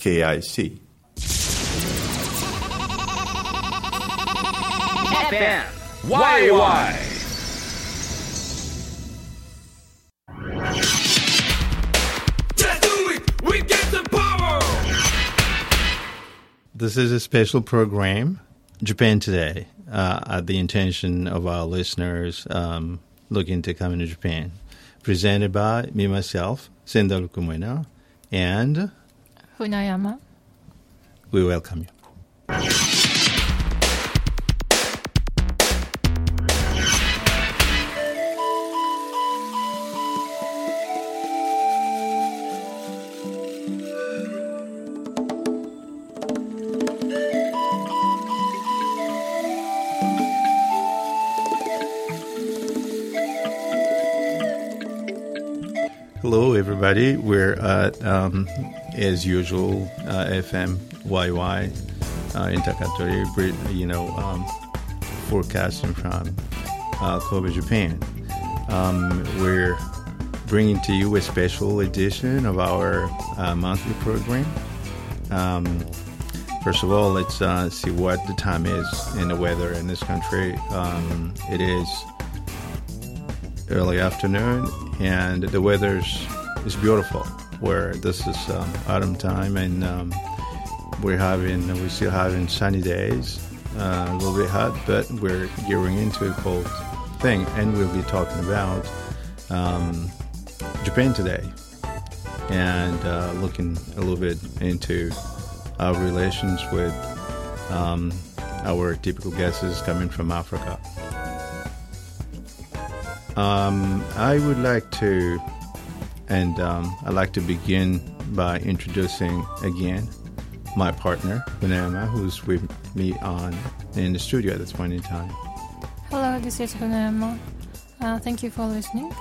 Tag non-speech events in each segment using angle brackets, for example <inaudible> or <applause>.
KIC. FM YY Just do it! We get the power! This is a special program, Japan Today, uh, at the intention of our listeners um, looking to come into Japan. Presented by me, myself, Sendal Kumena, and 船山 we welcome you. Hello, everybody. We're at, um, as usual, uh, FM YY uh, in Takatori, you know, um, forecasting from uh, Kobe, Japan. Um, we're bringing to you a special edition of our uh, monthly program. Um, first of all, let's uh, see what the time is in the weather in this country. Um, it is early afternoon, and the weather's is beautiful. Where this is um, autumn time, and um, we're having we're still having sunny days, uh, a little bit hot, but we're gearing into a cold thing, and we'll be talking about um, Japan today, and uh, looking a little bit into our relations with um, our typical guests coming from Africa. Um, I would like to, and um, I'd like to begin by introducing again my partner, Funayama, who's with me on in the studio at this point in time. Hello, this is Funayama. Uh, thank you for listening.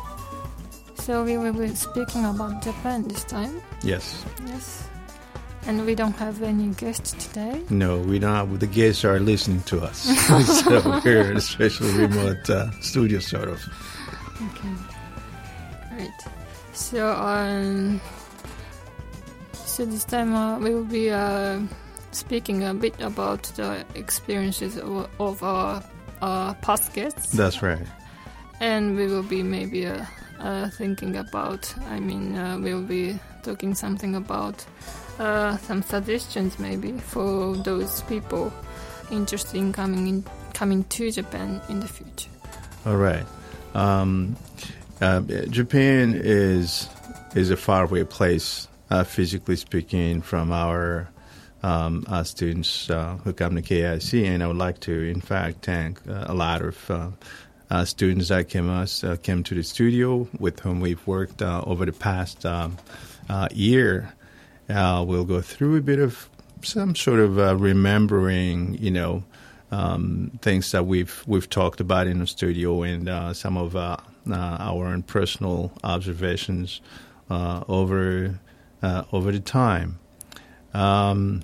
So we will be speaking about Japan this time. Yes. Yes. And we don't have any guests today. No, we don't. Have, the guests are listening to us, <laughs> <laughs> so we're in a special remote uh, studio, sort of. Okay. Right. So um, so this time uh, we will be uh, speaking a bit about the experiences of, of our, our past guests, That's right. and we will be maybe uh, uh, thinking about. I mean, uh, we will be talking something about uh, some suggestions maybe for those people interested in coming in coming to Japan in the future. All right. Um, uh, Japan is is a faraway place, uh, physically speaking, from our um, uh, students uh, who come to KIC, and I would like to, in fact, thank uh, a lot of students that came us came to the studio with whom we've worked over the past um, year. We'll go through a bit of some sort of remembering, you know, um, things that we've we've talked about in the studio and some of our own personal observations uh, over uh, over the time. Um,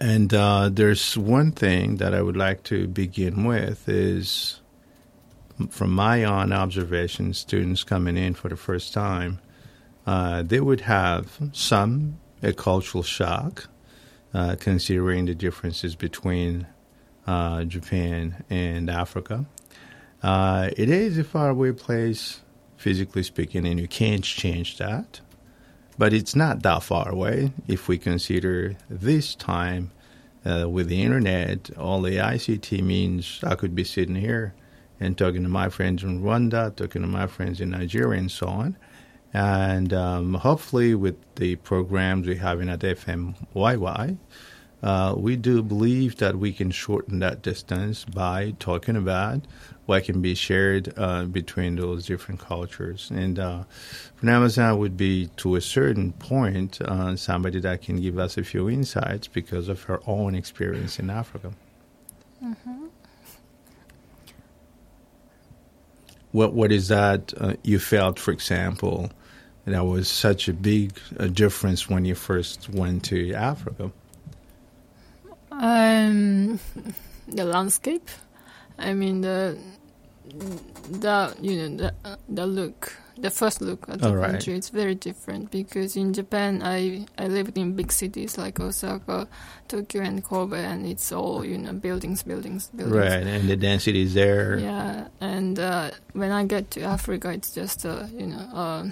and uh, there's one thing that I would like to begin with is from my own observation, students coming in for the first time, uh, they would have some a cultural shock, uh, considering the differences between uh, Japan and Africa. Uh, it is a faraway place, physically speaking, and you can't change that. But it's not that far away if we consider this time uh, with the internet, all the ICT means I could be sitting here and talking to my friends in Rwanda, talking to my friends in Nigeria, and so on. And um, hopefully, with the programs we have in at FMYY, uh, we do believe that we can shorten that distance by talking about what can be shared uh, between those different cultures. And uh, Amazon would be, to a certain point, uh, somebody that can give us a few insights because of her own experience in Africa. Mm-hmm. What What is that uh, you felt, for example, that was such a big uh, difference when you first went to Africa? Um, the landscape. I mean the the you know the the look, the first look at the right. country. It's very different because in Japan, I I lived in big cities like Osaka, Tokyo, and Kobe, and it's all you know buildings, buildings, buildings. Right, and the density is there. Yeah, and uh, when I get to Africa, it's just uh, you know uh,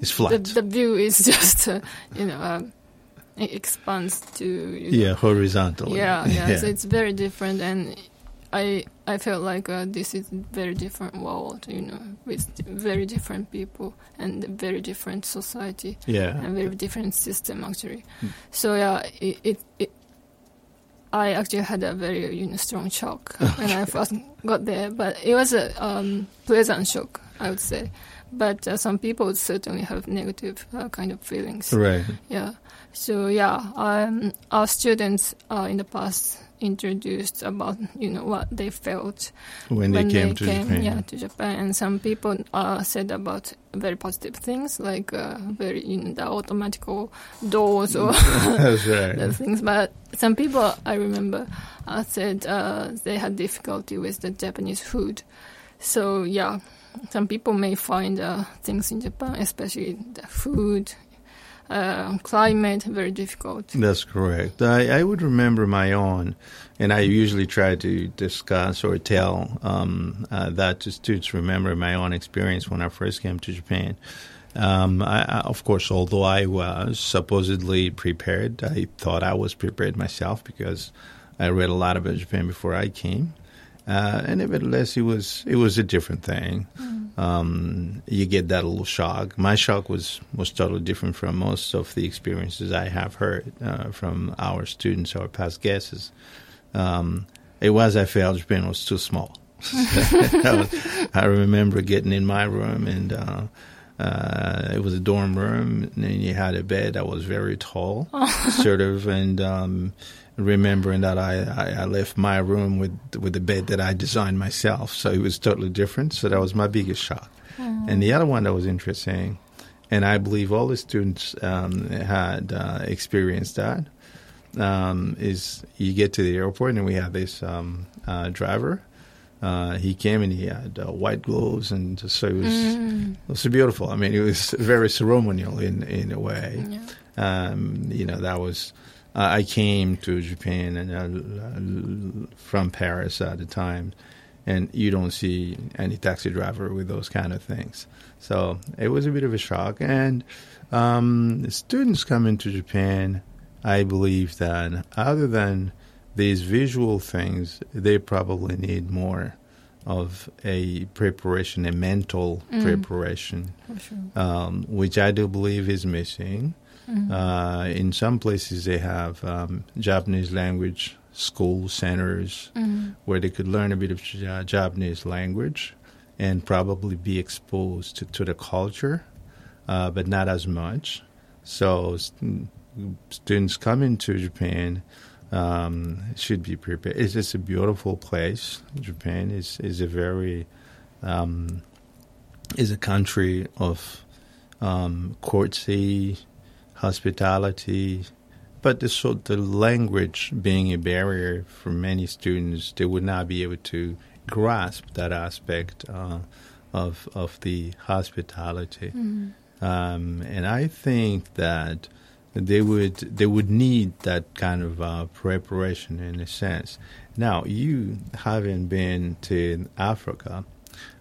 It's flat. the the, view is <laughs> just uh, you know it expands to you know, yeah, horizontally. yeah, <laughs> yeah. So it's very different, and I I felt like uh, this is very different world, you know, with very different people and very different society yeah. and very different system actually. Mm. So yeah, it, it, it I actually had a very you know strong shock <laughs> when I first got there, but it was a um, pleasant shock, I would say. But uh, some people certainly have negative uh, kind of feelings. Right. Yeah. So yeah, um, our students uh, in the past introduced about you know what they felt When they came they to came Japan. yeah to Japan, and some people uh, said about very positive things like uh, very you know the automatical doors or <laughs> That's right. <laughs> the things. But some people I remember uh, said uh, they had difficulty with the Japanese food. So yeah, some people may find uh, things in Japan, especially the food, uh, climate, very difficult. That's correct. I, I would remember my own, and I usually try to discuss or tell um, uh, that to students. Remember my own experience when I first came to Japan. Um, I, I, of course, although I was supposedly prepared, I thought I was prepared myself because I read a lot about Japan before I came. Uh, and nevertheless, it was it was a different thing. Um, you get that little shock. My shock was was totally different from most of the experiences I have heard uh, from our students or past guests. Um, it was I felt Japan was too small. <laughs> <laughs> I, remember getting in my room and. Uh, uh, it was a dorm room, and you had a bed that was very tall, <laughs> sort of, and um, remembering that I, I, I left my room with with the bed that I designed myself, so it was totally different. So that was my biggest shock. And the other one that was interesting, and I believe all the students um, had uh, experienced that, um, is you get to the airport and we have this um, uh, driver. Uh, he came and he had uh, white gloves, and so it was Mm, it was beautiful. I mean, it was very ceremonial in in a way. yeah. Um, you know, that was. Uh, I came to Japan and uh, from Paris at the time, and you don't see any taxi driver with those kind of things. So it was a bit of a shock. And um, students coming to Japan, I believe that other than these visual things, they probably need more of a preparation, a mental Mm. preparation, sure. um, which I do believe is missing. Mm. Uh, in some places, they have um, Japanese language school centers Mm. where they could learn a bit of Ja- Japanese language and probably be exposed to, to the culture, uh, but not as much. So st- students coming to Japan um, should be prepared. It's just a beautiful place. Japan is is a very um, is a country of um, courtesy, hospitality, but the so the language being a barrier for many students, they would not be able to grasp that aspect uh, of of the hospitality. Mm. Um, and I think that they would they would need that kind of uh, preparation in a sense. Now, you having been to Africa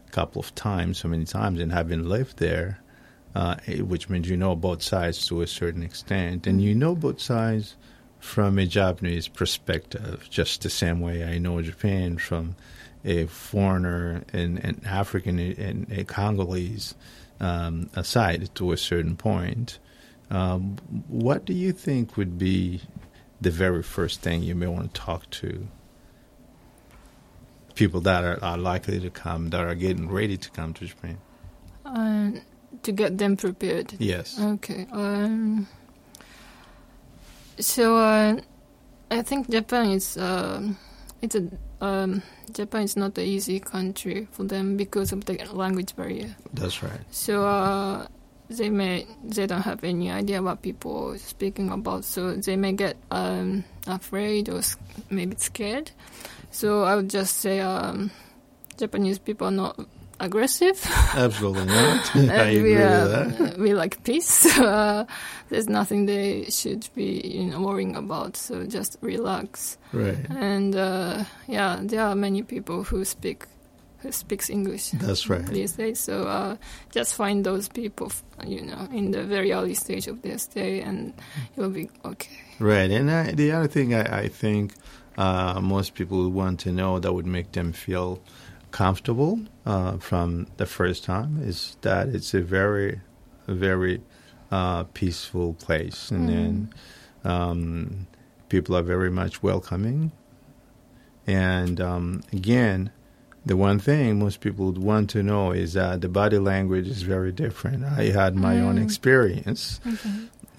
a couple of times, so many times, and having lived there, uh, eh, which means you know both sides to a certain extent, and you know both sides from a Japanese perspective, just the same way I know Japan from a foreigner and an African and a Congolese um, aside to a certain point. Um, what do you think would be the very first thing you may want to talk to people that are, are likely to come, that are getting ready to come to Japan? Uh, to get them prepared. Yes. Okay. Um, so uh, I think Japan is um it's a um, Japan is not an easy country for them because of the language barrier. That's right. So uh, they may they don't have any idea what people are speaking about. So they may get um, afraid or maybe scared. So I would just say um, Japanese people are not aggressive. <laughs> Absolutely not. <laughs> I agree we, with that. we like peace. <laughs> Uh, there's nothing they should be you know, worrying about. So just relax. Right. And uh, yeah, there are many people who speak who speaks English That's right. these days. So uh, just find those people, you know, in the very early stage of their stay, and you'll be okay. Right, and I, the other thing I, I think uh, most people would want to know that would make them feel comfortable uh, from the first time is that it's a very, very uh, peaceful place, and then um, people are very much welcoming. And um, again, the one thing most people would want to know is that the body language is very different. I had my own Mm. experience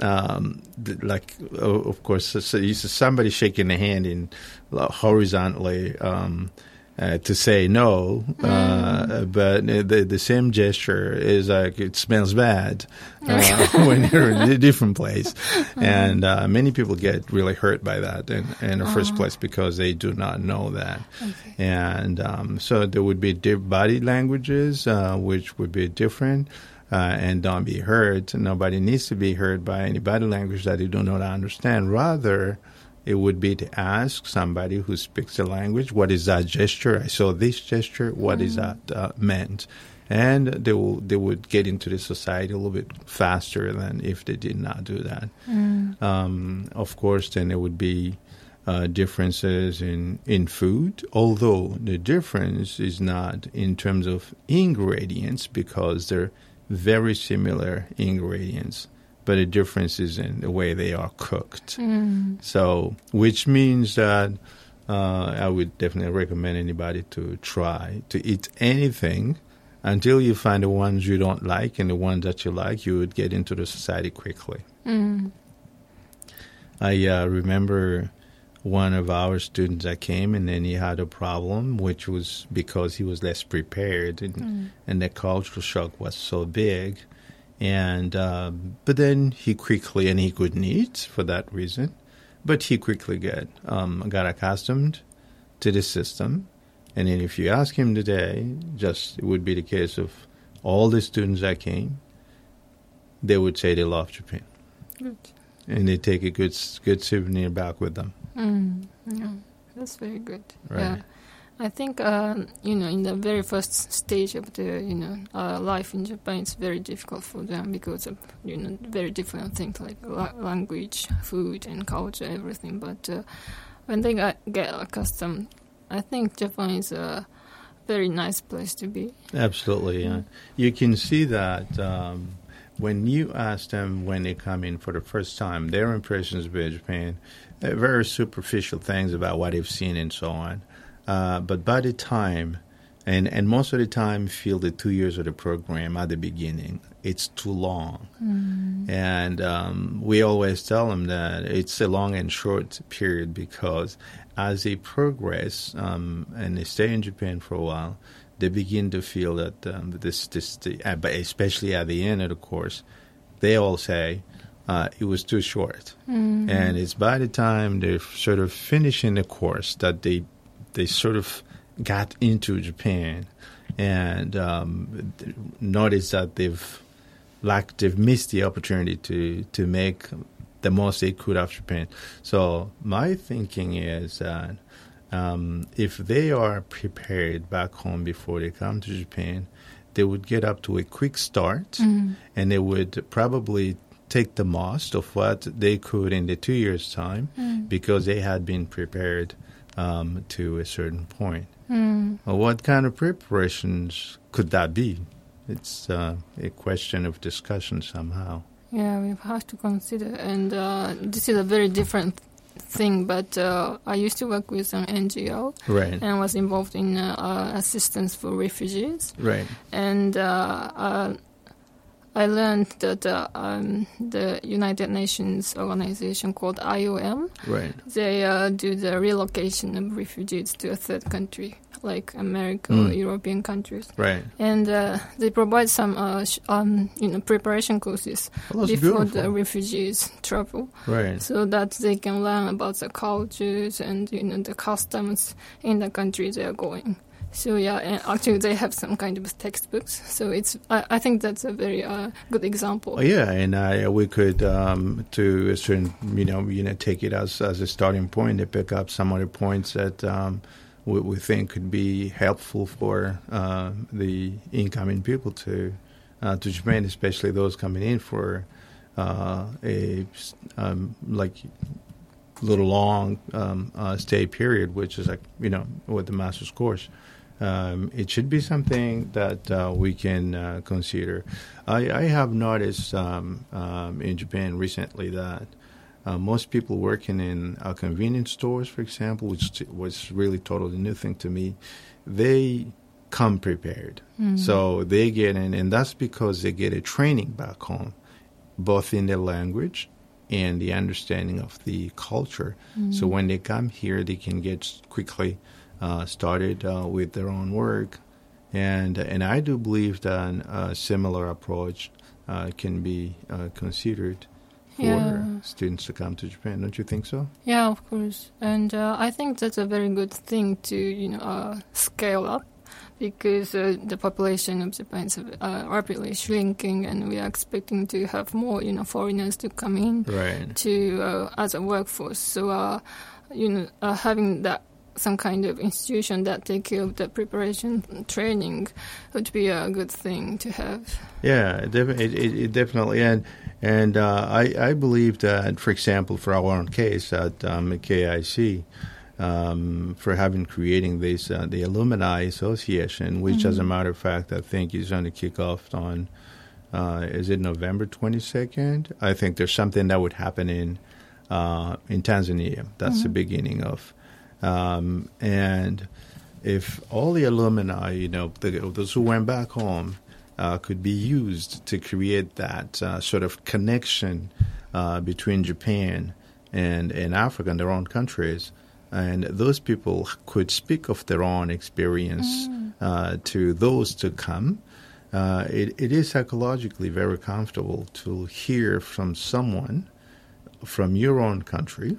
um, like of course, so, so somebody shaking the hand in uh, horizontally um, uh, to say no, uh, but the the same gesture is like it smells bad <laughs> uh, <laughs> when you're in a different place, and uh, many people get really hurt by that in, in the first place because they do not know that, and um, so there would be di- body languages uh, which would be different uh, and don't be hurt. Nobody needs to be hurt by any body language that you do not understand. Rather, it would be to ask somebody who speaks the language, what is that gesture? I saw this gesture. What is that uh, meant? And they will they would get into the society a little bit faster than if they did not do that. Um, of course, then there would be uh, differences in, in food, although the difference is not in terms of ingredients because they're very similar ingredients, but the difference is in the way they are cooked. So, which means that uh, I would definitely recommend anybody to try to eat anything until you find the ones you don't like and the ones that you like, you would get into the society quickly. Mm. I uh, remember one of our students that came and then he had a problem, which was because he was less prepared and, and the cultural shock was so big. And uh, but then he quickly and he couldn't eat for that reason, but he quickly got um, got accustomed to the system. And then if you ask him today, just it would be the case of all the students that came, they would say they love Japan Good. and they take a good good souvenir back with them. Mm. Yeah, that's very good. Right. Yeah. I think um, you know in the very first stage of the you know uh, life in Japan, it's very difficult for them because of you know very different things like la- language, food, and culture, everything. But uh, when they get accustomed, I think Japan is a very nice place to be. Absolutely, yeah. You can see that um, when you ask them when they come in for the first time, their impressions of Japan, uh, very superficial things about what they've seen and so on. Uh, but by the time, and, and most of the time, feel the two years of the program at the beginning, it's too long. And um, we always tell them that it's a long and short period because as they progress um, and they stay in Japan for a while, they begin to feel that um, this, this, the, uh, but especially at the end of the course, they all say uh, it was too short. And it's by the time they're sort of finishing the course that they they sort of got into Japan and um, noticed that they've like they've missed the opportunity to to make the most they could of Japan. So my thinking is that um, if they are prepared back home before they come to Japan, they would get up to a quick start, and they would probably take the most of what they could in the two years' time because they had been prepared um, to a certain point. Well, what kind of preparations could that be? It's uh, a question of discussion somehow. Yeah, we have to consider, and uh, this is a very different thing, but uh, I used to work with an NGO Right. and was involved in uh, assistance for refugees. Right. And uh, uh, I learned that uh, um, the United Nations organization called IOM Right. they uh, do the relocation of refugees to a third country, like America or Mm. European countries, Right. and uh, they provide some uh, sh- um, you know preparation courses Well, before beautiful. the refugees travel, Right. so that they can learn about the cultures and you know the customs in the country they are going. So yeah, and actually they have some kind of textbooks. So it's I, I think that's a very uh, good example. Oh, yeah, and uh, we could, um, to a certain, you know, you know, take it as as a starting point to pick up some other points that um, we, we think could be helpful for uh, the incoming people to uh, to Japan, especially those coming in for uh, a um, like little long um, uh, stay period, which is like you know with the master's course. Um, it should be something that uh, we can uh, consider. I, I have noticed um, um, in Japan recently that uh, most people working in uh, convenience stores, for example, which t- was really totally new thing to me, they come prepared. So they get in, and that's because they get a training back home, both in the language and the understanding of the culture. So when they come here, they can get quickly uh, started uh, with their own work, and and I do believe that a similar approach uh, can be uh, considered for Yeah. students to come to Japan. Don't you think so? Yeah, of course, and uh, I think that's a very good thing to you know uh, scale up because uh, the population of Japan is uh, rapidly shrinking, and we are expecting to have more you know foreigners to come in Right. to uh, as a workforce. So uh, you know uh, having that some kind of institution that take care of the preparation training would be a good thing to have. Yeah, it, it, it, it definitely, and and uh, I I believe that, for example, for our own case at um, KIC, um, for having creating this uh, the Alumni Association, which, as a matter of fact, I think is going to kick off on. Uh, is it November twenty second? I think there's something that would happen in uh, in Tanzania. That's the beginning of, um, and if all the alumni, you know, the, those who went back home, uh, could be used to create that uh, sort of connection uh, between Japan and, and Africa and their own countries. And those people could speak of their own experience uh, to those to come. Uh, it, it is psychologically very comfortable to hear from someone from your own country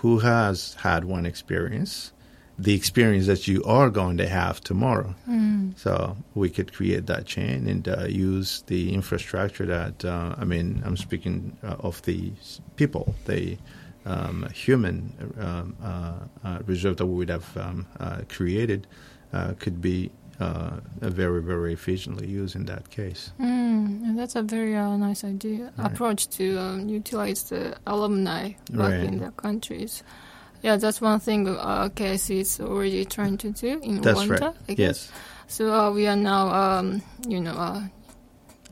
who has had one experience, the experience that you are going to have tomorrow. So we could create that chain and uh, use the infrastructure that, uh, I mean, I'm speaking uh, of the people, the um, human um, uh, uh, reserve that we would have um, uh, created uh, could be uh, very, very efficiently used in that case. Mm, and that's a very uh, nice idea Right. approach to um, utilize the alumni back Right. in their countries. Yeah, that's one thing uh, KIC is already trying to do in That's Rwanda. right. I guess. Yes. So uh, we are now, um, you know, uh,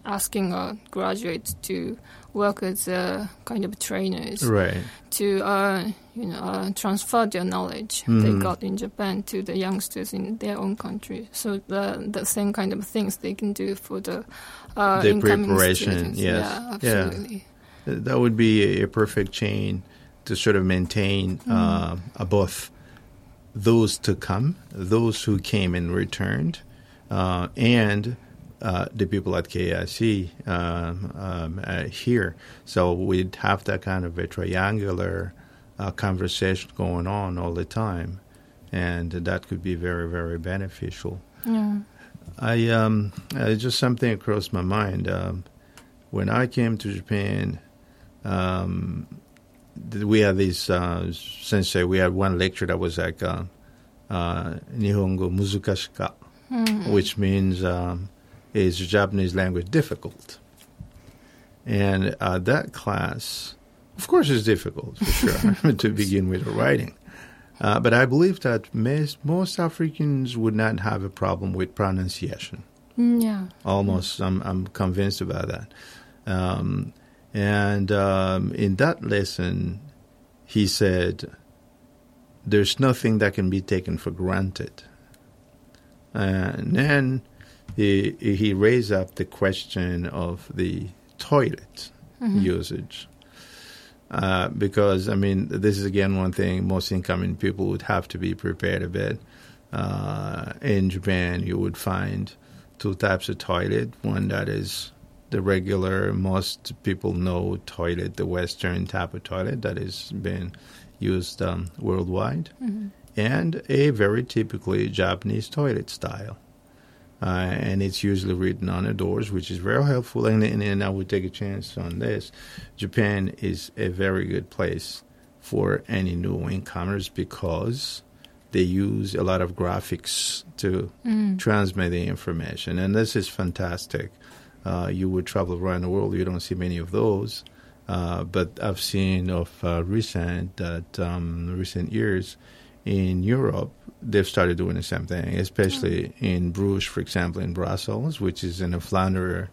asking uh, graduates to work as uh, kind of trainers Right. to, uh, you know, uh, transfer their knowledge they Mhm. got in Japan to the youngsters in their own country. So the the same kind of things they can do for the uh, The incoming preparation, students. yes. Yeah, Yeah. absolutely. That would be a perfect chain to sort of maintain uh, uh, both those to come, those who came and returned, uh, and uh, the people at KIC um, um, uh, here. So we'd have that kind of a triangular uh, conversation going on all the time, and that could be very, very beneficial. Yeah. I um, uh, just something across my mind. Um, when I came to Japan, um, we had this uh, sensei. We had one lecture that was like uh, uh, Nihongo muzukashika, which means um, is Japanese language difficult? And uh, that class, of course, is difficult for sure <laughs> <laughs> to begin with the writing. Uh, but I believe that most, most Africans would not have a problem with pronunciation. Mm, yeah. Almost, I'm, I'm convinced about that. Um, and um, in that lesson, he said, "There's nothing that can be taken for granted." And then he he raised up the question of the toilet usage. Uh, because I mean, this is again one thing most incoming people would have to be prepared a bit. Uh, in Japan, you would find two types of toilet. One that is the regular, most people know toilet, the Western type of toilet that is being used um, worldwide, and a very typically Japanese toilet style. Uh, and it's usually written on the doors, which is very helpful. And, and, and I would take a chance on this. Japan is a very good place for any new incomers because they use a lot of graphics to transmit the information. And this is fantastic. Uh, you would travel around the world, you don't see many of those. Uh, but I've seen of uh, recent that um, recent years in Europe, they've started doing the same thing, especially in Bruges, for example, in Brussels, which is in the Flanders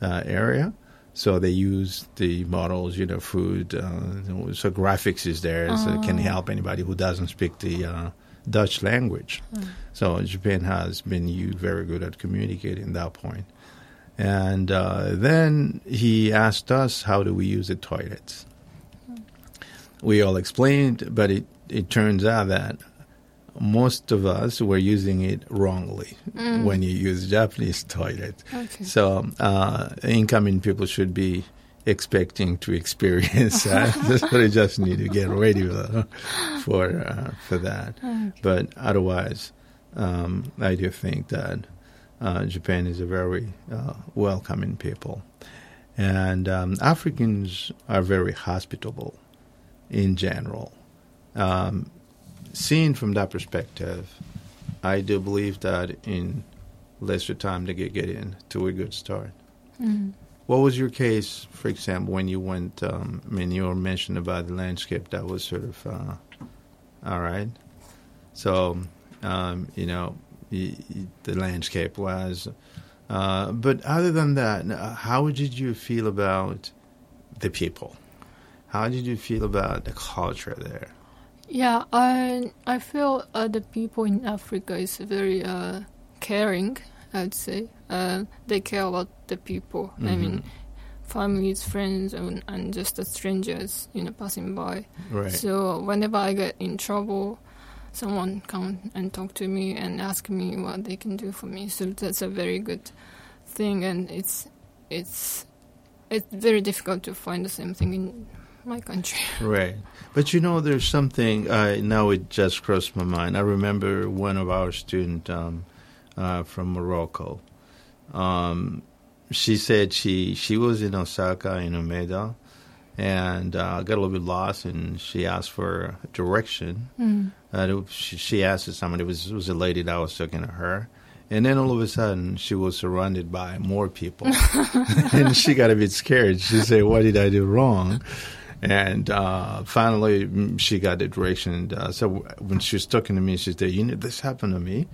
uh, area. So they use the models, you know, food. Uh, so graphics is there, so it can help anybody who doesn't speak the uh, Dutch language. So Japan has been you very good at communicating that point. And uh, then he asked us, how do we use the toilets? We all explained, but it, it turns out that most of us were using it wrongly when you use Japanese <laughs> toilet. Okay. So uh, incoming people should be expecting to experience <laughs> that. so <laughs> they just need to get ready for for, uh, for that. But otherwise, um, I do think that uh, Japan is a very uh, welcoming people, and um, Africans are very hospitable in general. Um, seen from that perspective, I do believe that in lesser time to get get in to a good start. What was your case, for example, when you went? Um, I mean, you were mentioned about the landscape. That was sort of uh, all right. So, um, you know, y- y- the landscape was. Uh, but other than that, uh, how did you feel about the people? How did you feel about the culture there? Yeah, I I feel uh, the people in Africa is very uh, caring. I'd say uh, they care about the people. I mean, families, friends, and, and just the strangers, you know, passing by. Right. So whenever I get in trouble, someone come and talk to me and ask me what they can do for me. So that's a very good thing, and it's it's it's very difficult to find the same thing in my country. Right. But you know, there's something, uh, now it just crossed my mind. I remember one of our students um, uh, from Morocco. Um, she said she, she was in Osaka, in Umeda, and uh, got a little bit lost, and she asked for direction. Mm. Uh, she, she asked somebody, it was, it was a lady that was talking to her. And then all of a sudden, she was surrounded by more people. <laughs> <laughs> and she got a bit scared. She said, What did I do wrong? And uh, finally, mm, she got the direction. Uh, so when she was talking to me, she said, You know, this happened to me.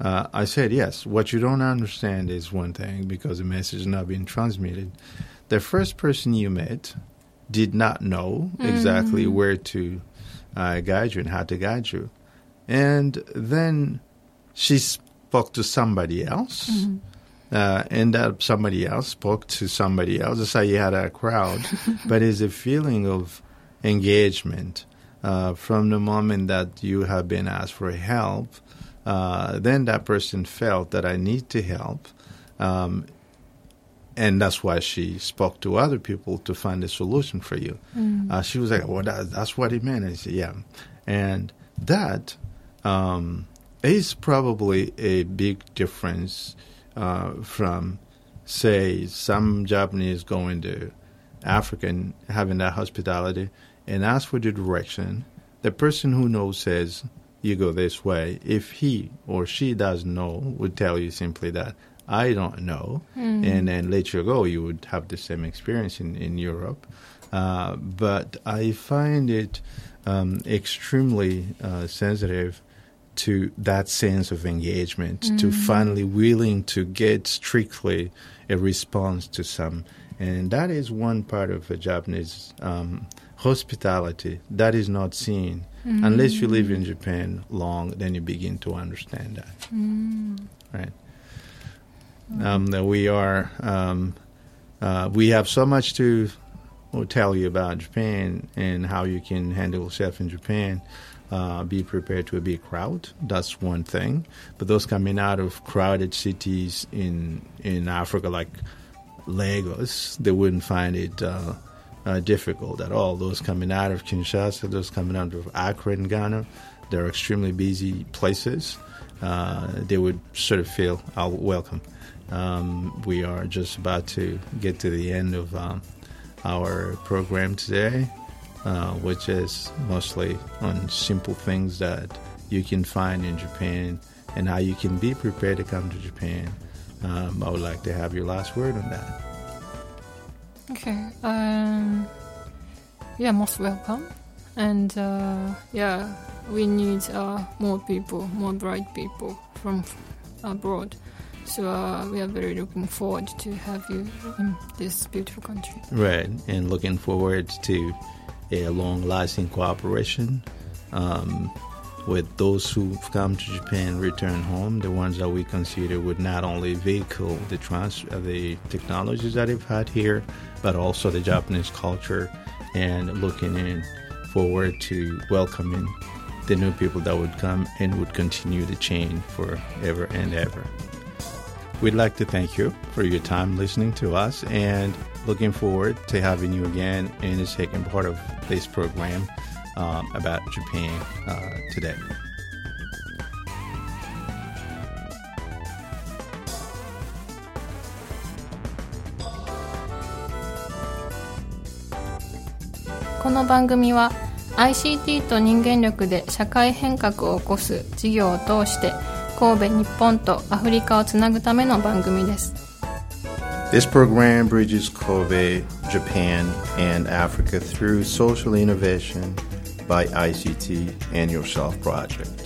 Uh, I said, Yes. What you don't understand is one thing because the message is not being transmitted. The first person you met did not know exactly where to uh, guide you and how to guide you. And then she spoke to somebody else. Uh, and that somebody else spoke to somebody else. That's how you had a crowd. <laughs> but it's a feeling of engagement uh, from the moment that you have been asked for help. Uh, then that person felt that I need to help. Um, and that's why she spoke to other people to find a solution for you. Uh, she was like, "Well, that, that's what it meant." I said, "Yeah," and that um, is probably a big difference uh, from, say, some Japanese going to Africa and having that hospitality and ask for the direction. The person who knows says, "You go this way." If he or she doesn't know, would tell you simply that I don't know, and then let you go. You would have the same experience in in Europe. Uh, but I find it um, extremely uh, sensitive to that sense of engagement, to finally willing to get strictly a response to some. And that is one part of a Japanese um, hospitality that is not seen unless you live in Japan long. Then you begin to understand that, right? Um, that we are um, uh, we have so much to tell you about Japan and how you can handle yourself in Japan. Uh, be prepared to be a big crowd. That's one thing. But those coming out of crowded cities in in Africa, like Lagos, they wouldn't find it uh, uh, difficult at all. Those coming out of Kinshasa, those coming out of Accra in Ghana, they're extremely busy places. Uh, they would sort of feel uh, welcome. Um, we are just about to get to the end of um, our program today, uh, which is mostly on simple things that you can find in Japan and how you can be prepared to come to Japan. Um, I would like to have your last word on that. Okay. Um, yeah, most welcome. And uh, yeah, we need uh, more people, more bright people from abroad. So uh, we are very looking forward to have you in this beautiful country. Right, and looking forward to a long lasting cooperation um, with those who've come to Japan return home, the ones that we consider would not only vehicle the, trans- uh, the technologies that they've had here, but also the Japanese culture and looking in forward to welcoming the new people that would come and would continue the chain forever and ever. We'd like to thank you for your time listening to us and looking forward to having you again in the second part of this program um, about Japan uh, today. この番組は ICT と人間力で社会変革を起こす事業を通して神戸日本とアフリカをつなぐための番組です This program bridges Kobe, Japan, and Africa through social innovation by ICT and Yourself Project.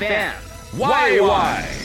FM YY